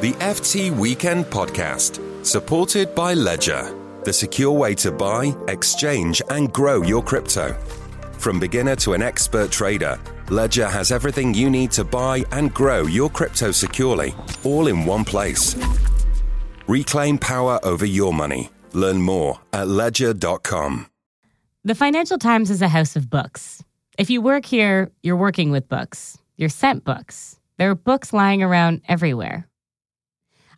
The FT Weekend Podcast, supported by Ledger, the secure way to buy, exchange, and grow your crypto. From beginner to an expert trader, Ledger has everything you need to buy and grow your crypto securely, all in one place. Reclaim power over your money. Learn more at ledger.com. The Financial Times is a house of books. If you work here, you're working with books. You're sent books. There are books lying around everywhere.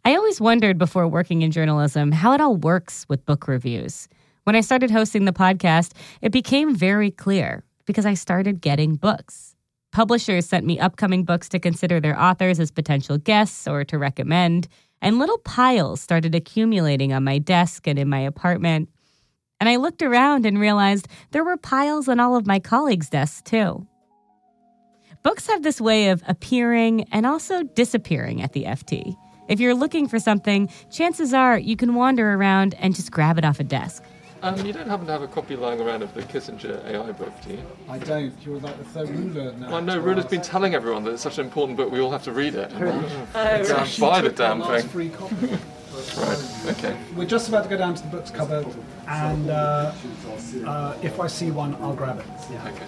I always wondered before working in journalism how it all works with book reviews. When I started hosting the podcast, it became very clear because I started getting books. Publishers sent me upcoming books to consider their authors as potential guests or to recommend, and little piles started accumulating on my desk and in my apartment. And I looked around and realized there were piles on all of my colleagues' desks too. Books have this way of appearing and also disappearing at the FT. If you're looking for something, chances are you can wander around and just grab it off a desk. Um, you don't happen to have a copy lying around of the Kissinger AI book, do you? I don't. You're like the third Roula now. I know Roula's been telling everyone that it's such an important book, we all have to read it. Oh, Damn, buy the damn thing. free copy. Right, okay. We're just about to go down to the books cupboard, and uh, uh, if I see one, I'll grab it. Yeah. Okay.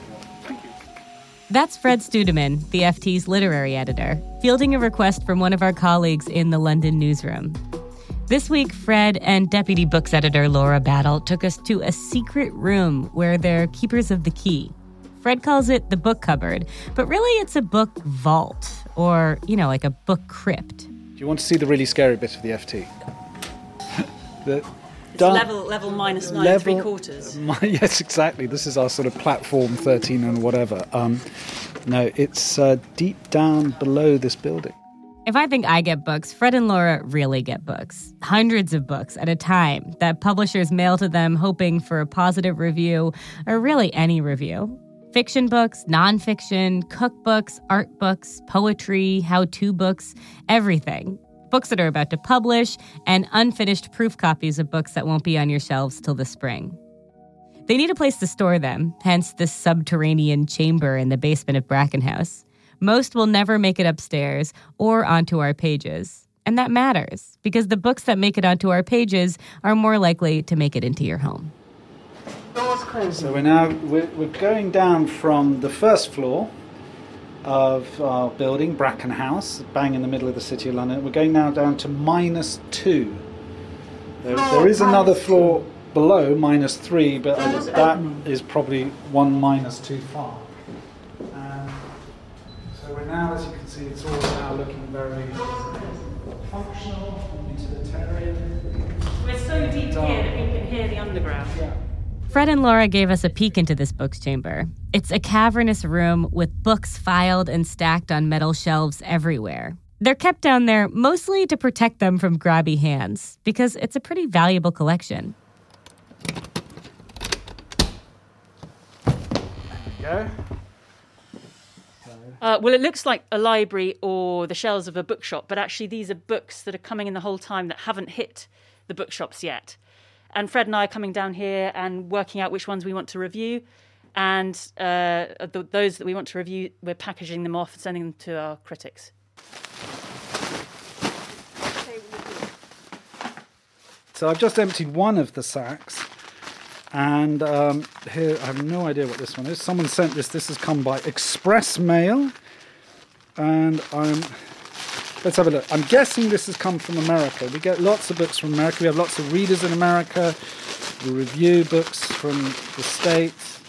That's Fred Studemann, the FT's literary editor, fielding a request from one of our colleagues in the London newsroom. This week, Fred and deputy books editor Laura Battle took us to a secret room where they're keepers of the key. Fred calls it the book cupboard, but really it's a book vault, or, you know, like a book crypt. Do you want to see the really scary bit of the FT? the It's dark- level level minus nine level- three quarters. My, yes, exactly. This is our sort of platform 13 and whatever. Um, no, it's uh, deep down below this building. If I think I get books, Fred and Laura really get books. Hundreds of books at a time that publishers mail to them hoping for a positive review, or really any review. Fiction books, nonfiction, cookbooks, art books, poetry, how to books, everything. Books that are about to publish, and unfinished proof copies of books that won't be on your shelves till the spring. They need a place to store them, hence this subterranean chamber in the basement of Bracken House. Most will never make it upstairs or onto our pages. And that matters because the books that make it onto our pages are more likely to make it into your home. So we're now we're, we're going down from the first floor of our building, Bracken House, bang in the middle of the city of London. We're going now down to minus two. There, there is another floor below, minus three, but that is probably one minus too far. And so we're now, as you can see, it's all now looking very functional, utilitarian. We're so deep Dark. here that we can hear the underground. Yeah. Fred and Laura gave us a peek into this books chamber. It's a cavernous room with books filed and stacked on metal shelves everywhere. They're kept down there mostly to protect them from grabby hands because it's a pretty valuable collection. There we Go. Uh, well, it looks like a library or the shelves of a bookshop, but actually these are books that are coming in the whole time that haven't hit the bookshops yet. And Fred and I are coming down here and working out which ones we want to review. And uh, those that we want to review, we're packaging them off and sending them to our critics. So I've just emptied one of the sacks, and um, here I have no idea what this one is. Someone sent this. This has come by express mail, and I'm. Let's have a look. I'm guessing this has come from America. We get lots of books from America. We have lots of readers in America. We review books from the states.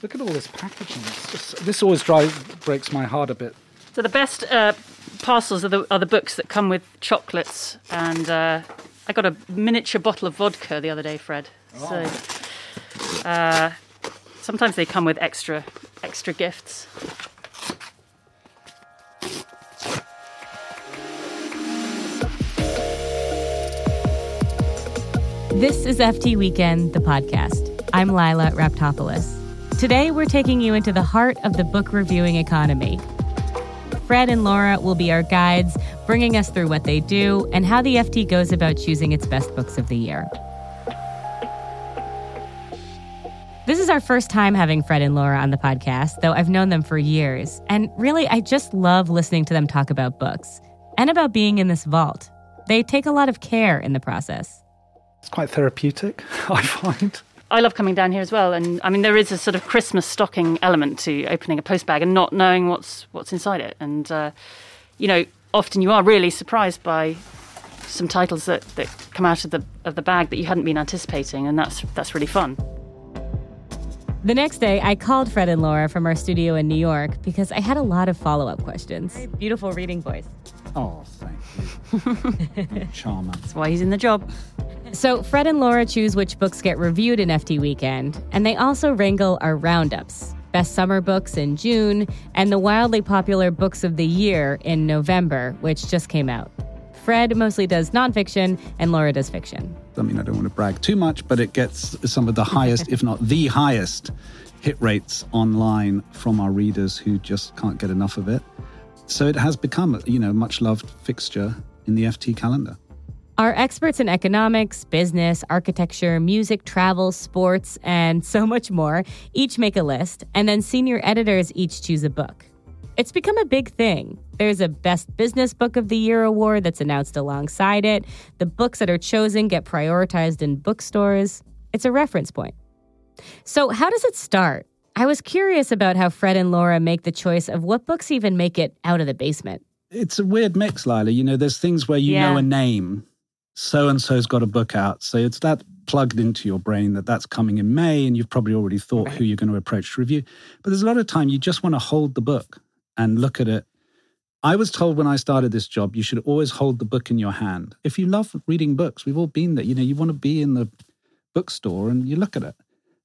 Look at all this packaging. Just, this always drives breaks my heart a bit. So the best uh, parcels are the, are the books that come with chocolates. And uh, I got a miniature bottle of vodka the other day, Fred. So uh, sometimes they come with extra extra gifts. This is FT Weekend, the podcast. I'm Lilah Raptopoulos. Today, we're taking you into the heart of the book reviewing economy. Fred and Laura will be our guides, bringing us through what they do and how the FT goes about choosing its best books of the year. This is our first time having Fred and Laura on the podcast, though I've known them for years. And really, I just love listening to them talk about books. and about being in this vault. They take a lot of care in the process. It's quite therapeutic, I find. I love coming down here as well, and I mean there is a sort of Christmas stocking element to opening a post bag and not knowing what's what's inside it, and uh, you know often you are really surprised by some titles that, that come out of the of the bag that you hadn't been anticipating, and that's that's really fun. The next day, I called Fred and Laura from our studio in New York because I had a lot of follow up questions. Beautiful reading voice. Oh, thank you. Charmer. That's why he's in the job. So, Fred and Laura choose which books get reviewed in FT Weekend, and they also wrangle our roundups best summer books in June, and the wildly popular books of the year in November, which just came out. Fred mostly does nonfiction, and Laura does fiction. I mean, I don't want to brag too much, but it gets some of the highest, if not the highest, hit rates online from our readers who just can't get enough of it. So it has become, you know, much loved fixture in the FT calendar. Our experts in economics, business, architecture, music, travel, sports, and so much more each make a list, and then senior editors each choose a book. It's become a big thing. There's a Best Business Book of the Year award that's announced alongside it. The books that are chosen get prioritized in bookstores. It's a reference point. So, how does it start? I was curious about how Fred and Laura make the choice of what books even make it out of the basement. It's a weird mix, Lilah. You know, there's things where you Yeah. know a name. So and so's got a book out. So it's that plugged into your brain that that's coming in May, and you've probably already thought who you're going to approach to review. But there's a lot of time you just want to hold the book and look at it. I was told when I started this job, you should always hold the book in your hand. If you love reading books, we've all been there. You know, you want to be in the bookstore and you look at it.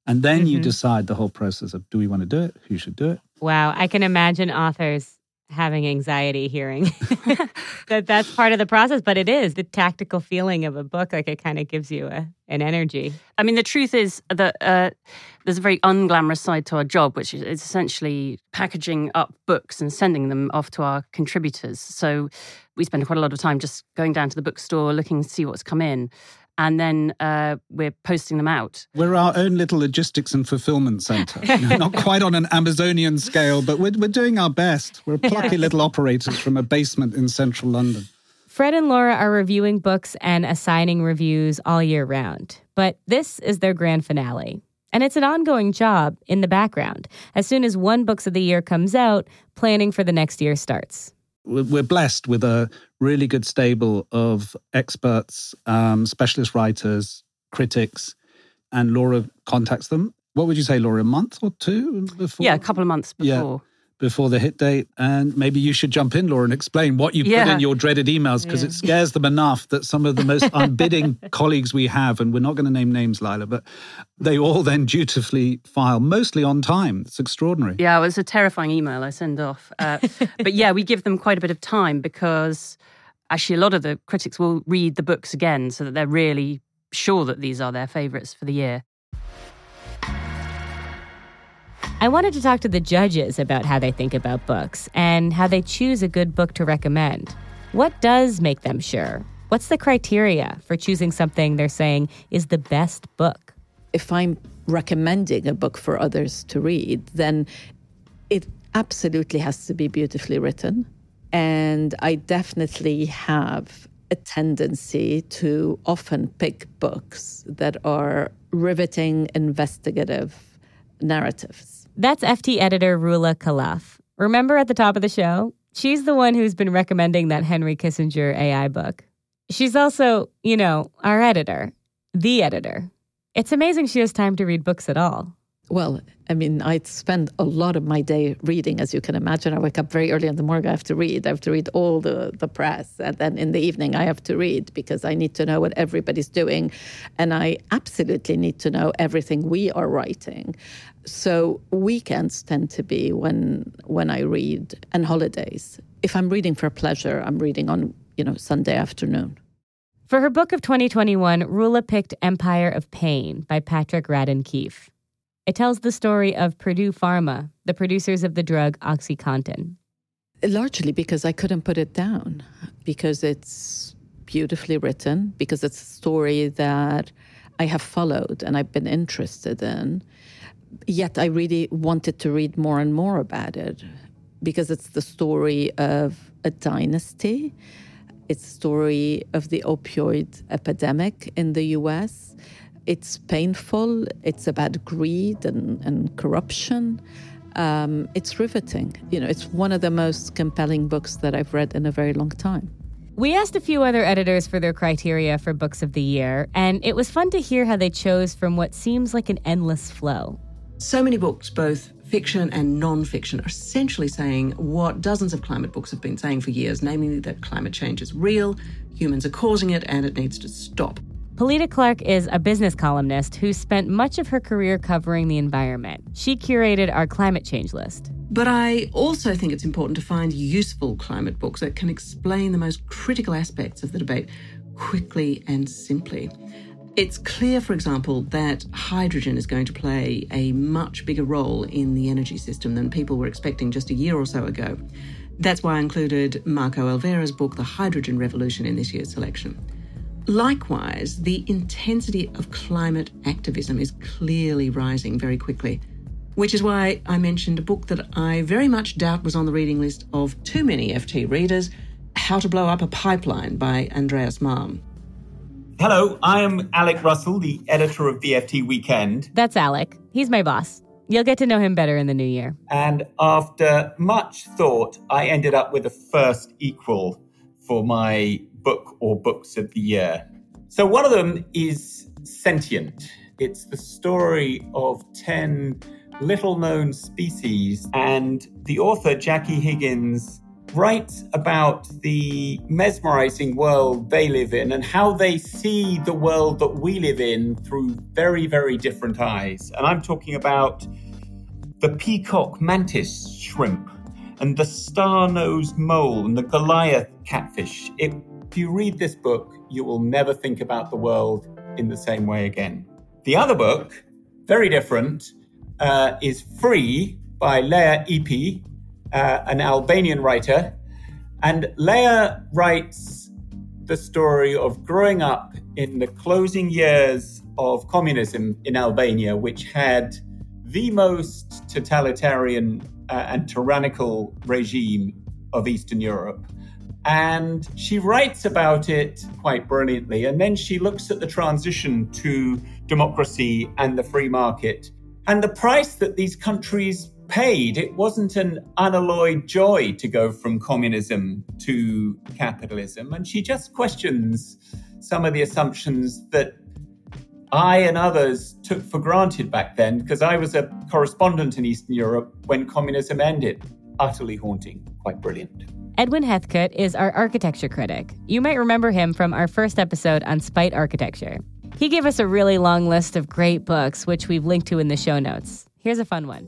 And then you Mhm. decide the whole process of do we want to do it? Who should do it? Wow, I can imagine authors having anxiety hearing that that's part of the process, but it is the tactical feeling of a book. Like it kind of gives you a, an energy. I mean, the truth is that uh, there's a very unglamorous side to our job, which is essentially packaging up books and sending them off to our contributors. So we spend quite a lot of time just going down to the bookstore, looking to see what's come in, and then uh, we're posting them out. We're our own little logistics and fulfillment center. Not quite on an Amazonian scale, but we're, we're doing our best. We're plucky little operators from a basement in central London. Fred and Laura are reviewing books and assigning reviews all year round, but this is their grand finale. And it's an ongoing job in the background. As soon as one Books of the Year comes out, planning for the next year starts. We're blessed with a really good stable of experts, um, specialist writers, critics, and Laura contacts them. What would you say, Laura? A month or two before? Yeah, a couple of months before. Before the hit date. And maybe you should jump in, Laura, and explain what you put in your dreaded emails because it scares them enough that some of the most unbidding colleagues we have, and we're not going to name names, Lilah, but they all then dutifully file, mostly on time. It's extraordinary. Yeah, it was a terrifying email I send off. Uh, but yeah, we give them quite a bit of time because actually a lot of the critics will read the books again so that they're really sure that these are their favourites for the year. I wanted to talk to the judges about how they think about books and how they choose a good book to recommend. What does make them sure? What's the criteria for choosing something they're saying is the best book? if I'm recommending a book for others to read, then it absolutely has to be beautifully written. And I definitely have a tendency to often pick books that are riveting, investigative narratives. That's FT editor Roula Khalaf. Remember at the top of the show? She's the one who's been recommending that Henry Kissinger AI book. She's also, you know, our editor, the editor. It's amazing she has time to read books at all. Well, I mean, I spend a lot of my day reading, as you can imagine. I wake up very early in the morning. I have to read. I have to read all the, the press. And then in the evening, I have to read because I need to know what everybody's doing. And I absolutely need to know everything we are writing. So weekends tend to be when when I read and holidays. If I'm reading for pleasure, I'm reading on, you know, Sunday afternoon. For her book of 2021, Roula picked Empire of Pain by Patrick Radden Keefe. It tells the story of Purdue Pharma, the producers of the drug OxyContin. Largely because I couldn't put it down, because it's beautifully written, because it's a story that I have followed and I've been interested in. Yet I really wanted to read more and more about it. because it's the story of a dynasty. It's the story of the opioid epidemic in the US. It's painful. It's about greed and, and corruption. Um, it's riveting. You know, it's one of the most compelling books that I've read in a very long time. We asked a few other editors for their criteria for books of the year, and it was fun to hear how they chose from what seems like an endless flow. So many books, both fiction and non fiction, are essentially saying what dozens of climate books have been saying for years, namely that climate change is real, humans are causing it, and it needs to stop. Pilita Clark is a business columnist who spent much of her career covering the environment. She curated our climate change list. But I also think it's important to find useful climate books that can explain the most critical aspects of the debate quickly and simply. It's clear, for example, that hydrogen is going to play a much bigger role in the energy system than people were expecting just a year or so ago. That's why I included Marco Alverà's book, The Hydrogen Revolution, in this year's selection. Likewise, the intensity of climate activism is clearly rising very quickly, which is why I mentioned a book that I very much doubt was on the reading list of too many FT readers How to Blow Up a Pipeline by Andreas Malm. Hello, I am Alec Russell, the editor of the FT Weekend. That's Alec. He's my boss. You'll get to know him better in the new year. And after much thought, I ended up with a first equal for my book or books of the year. So one of them is Sentient. It's the story of 10 little known species, and the author, Jackie Higgins, writes about the mesmerizing world they live in and how they see the world that we live in through very, very different eyes. And I'm talking about the peacock mantis shrimp and the star nosed mole and the Goliath catfish. It if you read this book, you will never think about the world in the same way again. The other book, very different, uh, is Free by Lea Ypi, uh, an Albanian writer. And Lea writes the story of growing up in the closing years of communism in Albania, which had the most totalitarian uh, and tyrannical regime of Eastern Europe. And she writes about it quite brilliantly. And then she looks at the transition to democracy and the free market and the price that these countries paid. It wasn't an unalloyed joy to go from communism to capitalism. And she just questions some of the assumptions that I and others took for granted back then, because I was a correspondent in Eastern Europe when communism ended. Utterly haunting, quite brilliant. Edwin Heathcote is our architecture critic. You might remember him from our first episode on Spite Architecture. He gave us a really long list of great books, which we've linked to in the show notes. Here's a fun one.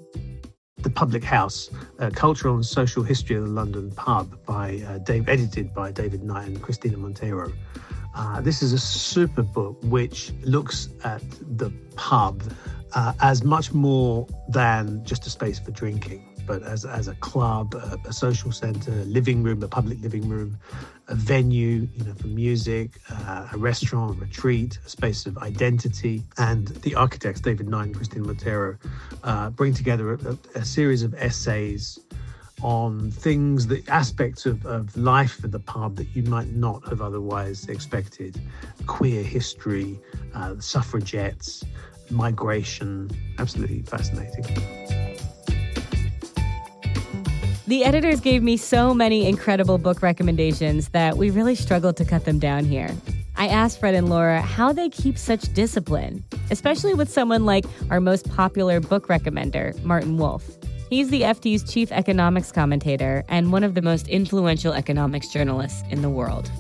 The Public House, a cultural and social history of the London pub, by uh, Dave, edited by David Knight and Cristina Monteiro. Uh, this is a super book which looks at the pub uh, as much more than just a space for drinking but as, as a club, a, a social centre, a living room, a public living room, a venue, you know, for music, uh, a restaurant, a retreat, a space of identity. And the architects, David Knight and Christine Monteiro, uh, bring together a, a, series of essays on things, the aspects of, of life at the pub that you might not have otherwise expected. Queer history, uh, suffragettes, migration, absolutely fascinating. The editors gave me so many incredible book recommendations that we really struggled to cut them down here. I asked Fred and Laura how they keep such discipline, especially with someone like our most popular book recommender, Martin Wolf. He's the FT's chief economics commentator and one of the most influential economics journalists in the world.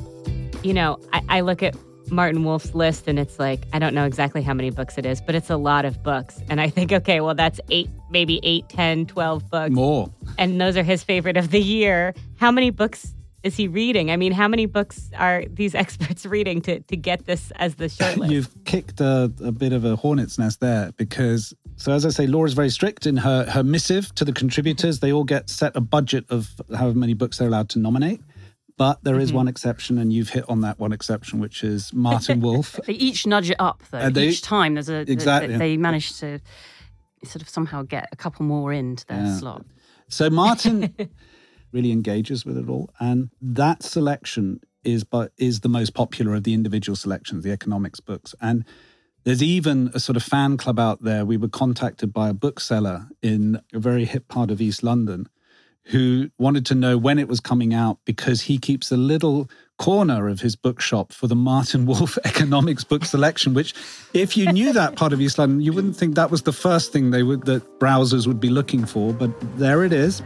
You know, I, I look at Martin Wolf's list and it's like, I don't know exactly how many books it is, but it's a lot of books. And I think, okay, well, that's eight, maybe eight, ten, twelve books. More. And those are his favorite of the year. How many books is he reading? I mean, how many books are these experts reading to, to get this as the short list? You've kicked a, a bit of a hornet's nest there because, so as I say, Laura's very strict in her, her missive to the contributors. They all get set a budget of however many books they're allowed to nominate. But there is mm-hmm. one exception, and you've hit on that one exception, which is Martin Wolf. they each nudge it up, though. They, each time there's a exactly they, they manage to sort of somehow get a couple more into their yeah. slot. So Martin really engages with it all. And that selection is but is the most popular of the individual selections, the economics books. And there's even a sort of fan club out there. We were contacted by a bookseller in a very hip part of East London who wanted to know when it was coming out because he keeps a little corner of his bookshop for the Martin Wolf economics book selection, which if you knew that part of East London, you wouldn't think that was the first thing they would that browsers would be looking for, but there it is.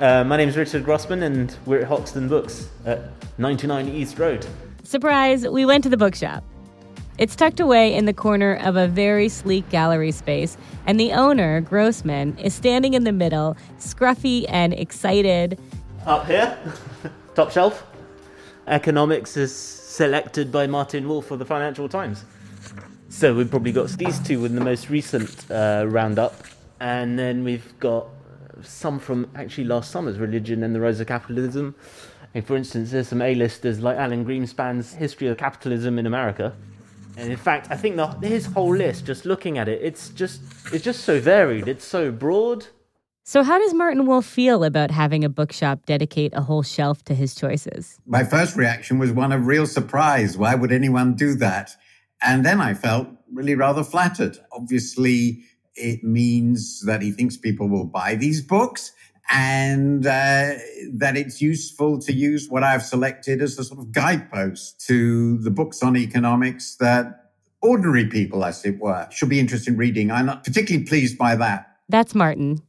Uh, my name is Richard Grossman, and we're at Hoxton Books at 99 East Road. Surprise, we went to the bookshop. It's tucked away in the corner of a very sleek gallery space, and the owner, Grossman, is standing in the middle, scruffy and excited. Up here, top shelf, economics is selected by Martin Wolf for the Financial Times. So we've probably got these two in the most recent uh, roundup, and then we've got some from actually last summer's Religion and the Rise of Capitalism. And for instance, there's some A-listers like Alan Greenspan's History of Capitalism in America. And in fact, I think the, his whole list, just looking at it, it's just it's just so varied. It's so broad. So, how does Martin Wolf feel about having a bookshop dedicate a whole shelf to his choices? My first reaction was one of real surprise. Why would anyone do that? And then I felt really rather flattered. Obviously, it means that he thinks people will buy these books and uh, that it's useful to use what I've selected as a sort of guidepost to the books on economics that ordinary people, as it were, should be interested in reading. I'm not particularly pleased by that. That's Martin.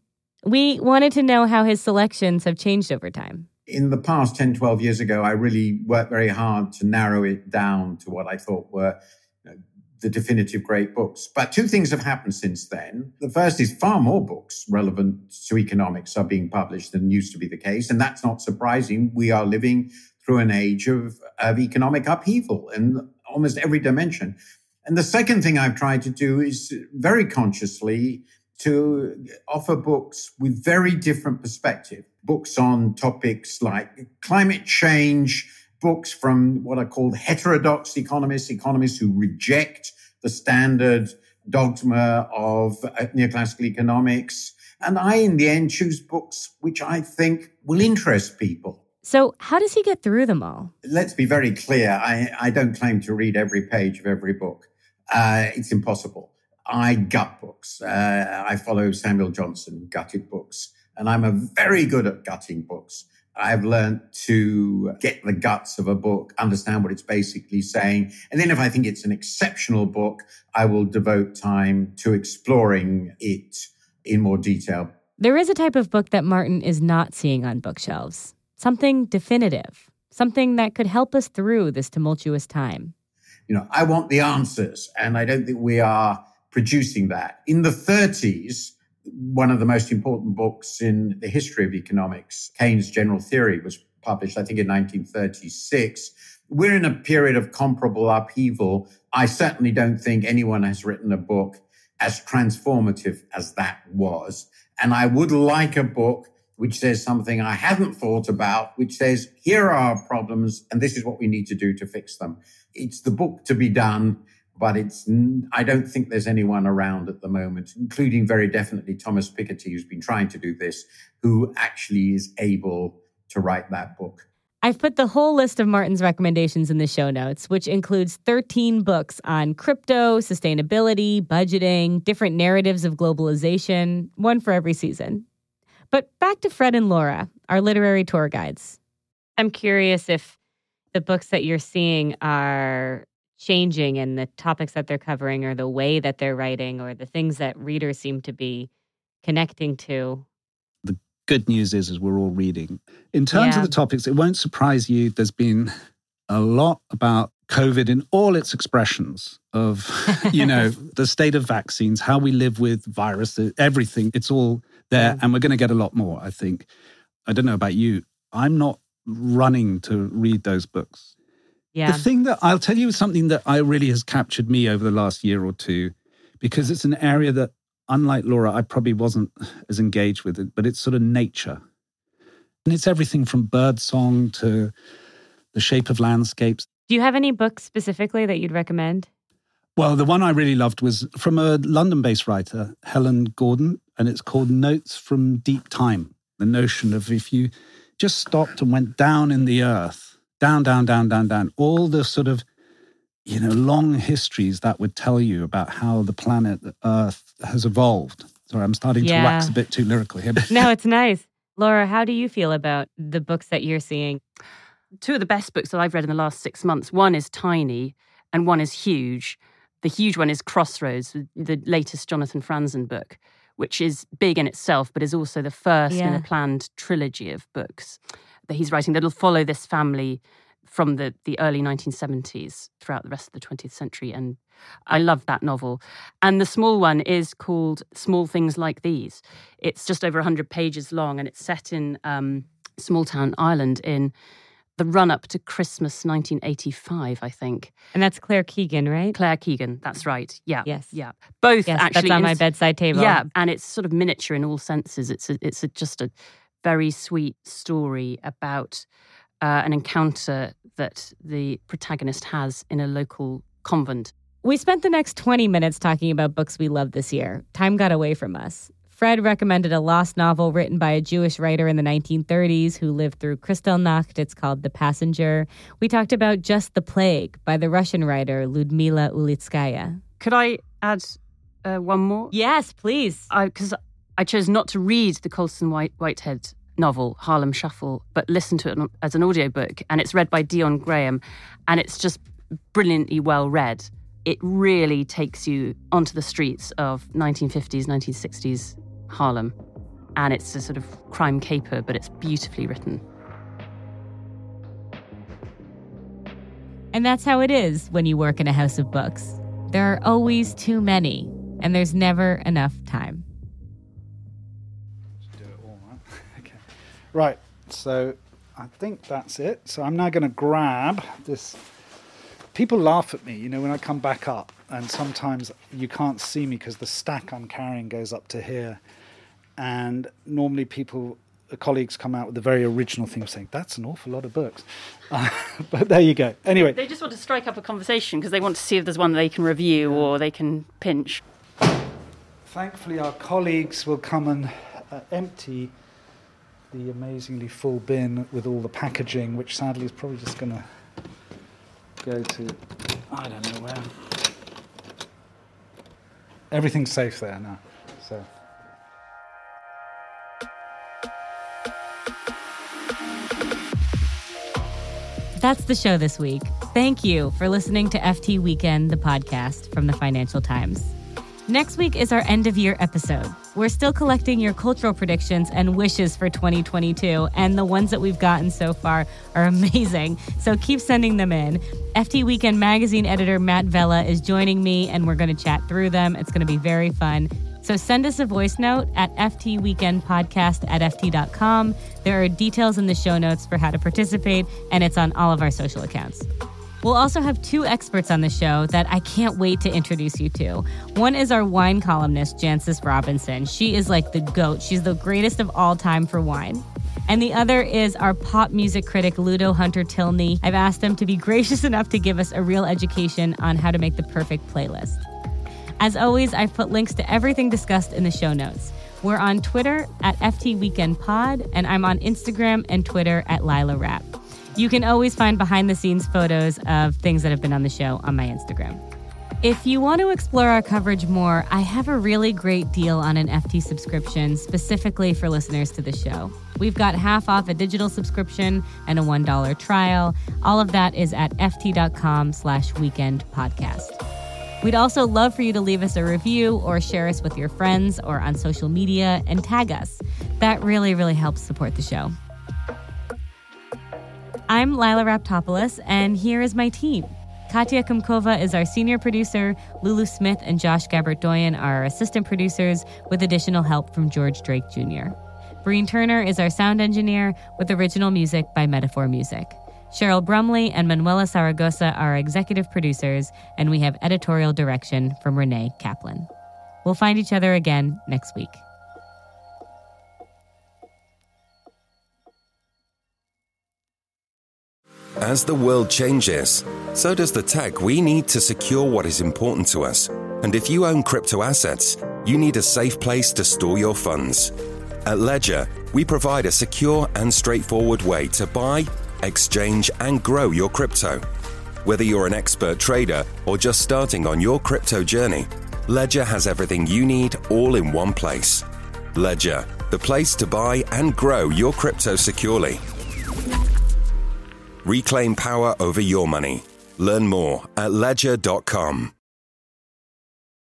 We wanted to know how his selections have changed over time. In the past 10, 12 years ago, I really worked very hard to narrow it down to what I thought were the definitive great books. But two things have happened since then. The first is far more books relevant to economics are being published than used to be the case. And that's not surprising. We are living through an age of, of economic upheaval in almost every dimension. And the second thing I've tried to do is very consciously to offer books with very different perspective. Books on topics like climate change, books from what are called heterodox economists, economists who reject the standard dogma of uh, neoclassical economics. And I, in the end, choose books which I think will interest people. So, how does he get through them all? Let's be very clear. I, I don't claim to read every page of every book. Uh, it's impossible. I gut books. Uh, I follow Samuel Johnson, gutted books, and I'm a very good at gutting books. I've learned to get the guts of a book, understand what it's basically saying. And then if I think it's an exceptional book, I will devote time to exploring it in more detail. There is a type of book that Martin is not seeing on bookshelves something definitive, something that could help us through this tumultuous time. You know, I want the answers, and I don't think we are producing that. In the 30s, one of the most important books in the history of economics, Keynes' General Theory, was published, I think, in 1936. We're in a period of comparable upheaval. I certainly don't think anyone has written a book as transformative as that was. And I would like a book which says something I haven't thought about, which says, here are our problems, and this is what we need to do to fix them. It's the book to be done but it's I don't think there's anyone around at the moment, including very definitely Thomas Piketty, who's been trying to do this, who actually is able to write that book. I've put the whole list of Martin's recommendations in the show notes, which includes 13 books on crypto, sustainability, budgeting, different narratives of globalization, one for every season. But back to Fred and Laura, our literary tour guides. I'm curious if the books that you're seeing are changing and the topics that they're covering or the way that they're writing or the things that readers seem to be connecting to. The good news is, is we're all reading. In terms yeah. of the topics, it won't surprise you. There's been a lot about COVID in all its expressions of, you know, the state of vaccines, how we live with viruses, everything. It's all there. Yeah. And we're going to get a lot more, I think. I don't know about you. I'm not running to read those books. Yeah. The thing that I'll tell you is something that I really has captured me over the last year or two, because it's an area that, unlike Laura, I probably wasn't as engaged with it, but it's sort of nature. And it's everything from bird song to the shape of landscapes. Do you have any books specifically that you'd recommend? Well, the one I really loved was from a London based writer, Helen Gordon, and it's called Notes from Deep Time. The notion of if you just stopped and went down in the earth, down, down, down, down, down, all the sort of you know, long histories that would tell you about how the planet Earth has evolved. Sorry, I'm starting Yeah. to wax a bit too lyrical here. but- no, it's nice. Laura, how do you feel about the books that you're seeing? two of the best books that I've read in the last six months. One is tiny and one is huge. The huge one is Crossroads, the latest Jonathan Franzen book, which is big in itself, but is also the first in a planned trilogy of books that he's writing that'll follow this family from the, the early 1970s throughout the rest of the 20th century. And I love that novel. And the small one is called Small Things Like These. It's just over 100 pages long and it's set in um, small town Ireland in the run up to Christmas 1985, I think. And that's Claire Keegan, right? Claire Keegan, that's right. Yeah. Yes. Yeah. Both Yes, actually. that's on my bedside table. Yeah. And it's sort of miniature in all senses. It's a, it's a, just a very sweet story about uh, an encounter that the protagonist has in a local convent. We spent the next 20 minutes talking about books we loved this year. Time got away from us. Fred recommended a lost novel written by a Jewish writer in the 1930s who lived through Kristallnacht. It's called The Passenger. We talked about Just the Plague by the Russian writer Ludmila Ulitskaya. Could I add uh, one more? Yes, please. Because I, chose not to read the Colson White, Whitehead novel, Harlem Shuffle, but listen to it as an audiobook. And it's read by Dion Graham. And it's just brilliantly well read. It really takes you onto the streets of 1950s, 1960s Harlem. And it's a sort of crime caper, but it's beautifully written. And that's how it is when you work in a house of books. There are always too many, and there's never enough time. Right. So I think that's it. So I'm now going to grab this. People laugh at me, you know, when I come back up, and sometimes you can't see me because the stack I'm carrying goes up to here. And normally, people, colleagues, come out with a very original thing, of saying that's an awful lot of books. Uh, but there you go. Anyway, They just want to strike up a conversation because they want to see if there's one they can review or they can pinch. Thankfully, our colleagues will come and uh, empty the amazingly full bin with all the packaging, which sadly is probably just going to go to I don't know where. Everything's safe there now. So. That's the show this week. Thank you for listening to FT Weekend, the podcast from the Financial Times. Next week is our end of year episode. We're still collecting your cultural predictions and wishes for 2022, and the ones that we've gotten so far are amazing. So keep sending them in. FT Weekend magazine editor Matt Vella is joining me, and we're going to chat through them. It's going to be very fun. So send us a voice note at ftweekendpodcast at ft.com. There are details in the show notes for how to participate, and it's on all of our social accounts. We'll also have two experts on the show that I can't wait to introduce you to. One is our wine columnist, Jancis Robinson. She is like the GOAT. She's the greatest of all time for wine. And the other is our pop music critic, Ludo Hunter Tilney. I've asked him to be gracious enough to give us a real education on how to make the perfect playlist. As always, I've put links to everything discussed in the show notes. We're on Twitter at FT Weekend Pod, and I'm on Instagram and Twitter at Lila Rap. You can always find behind the scenes photos of things that have been on the show on my Instagram. If you want to explore our coverage more, I have a really great deal on an FT subscription specifically for listeners to the show. We've got half off a digital subscription and a $1 trial. All of that is at ft.com slash weekend podcast. We'd also love for you to leave us a review or share us with your friends or on social media and tag us. That really, really helps support the show. I'm Lilah Raptopoulos, and here is my team. Katya Kumkova is our senior producer. Lulu Smith and Josh Gabert Doyon are our assistant producers, with additional help from George Drake Jr. Breen Turner is our sound engineer, with original music by Metaphor Music. Cheryl Brumley and Manuela Saragosa are executive producers, and we have editorial direction from Renee Kaplan. We'll find each other again next week. As the world changes, So does the tech we need to secure what is important to us. And if you own crypto assets, you need a safe place to store your funds. At Ledger, we provide a secure and straightforward way to buy, exchange, and grow your crypto. Whether you're an expert trader or just starting on your crypto journey, Ledger has everything you need all in one place. Ledger, the place to buy and grow your crypto securely. Reclaim power over your money. Learn more at ledger.com.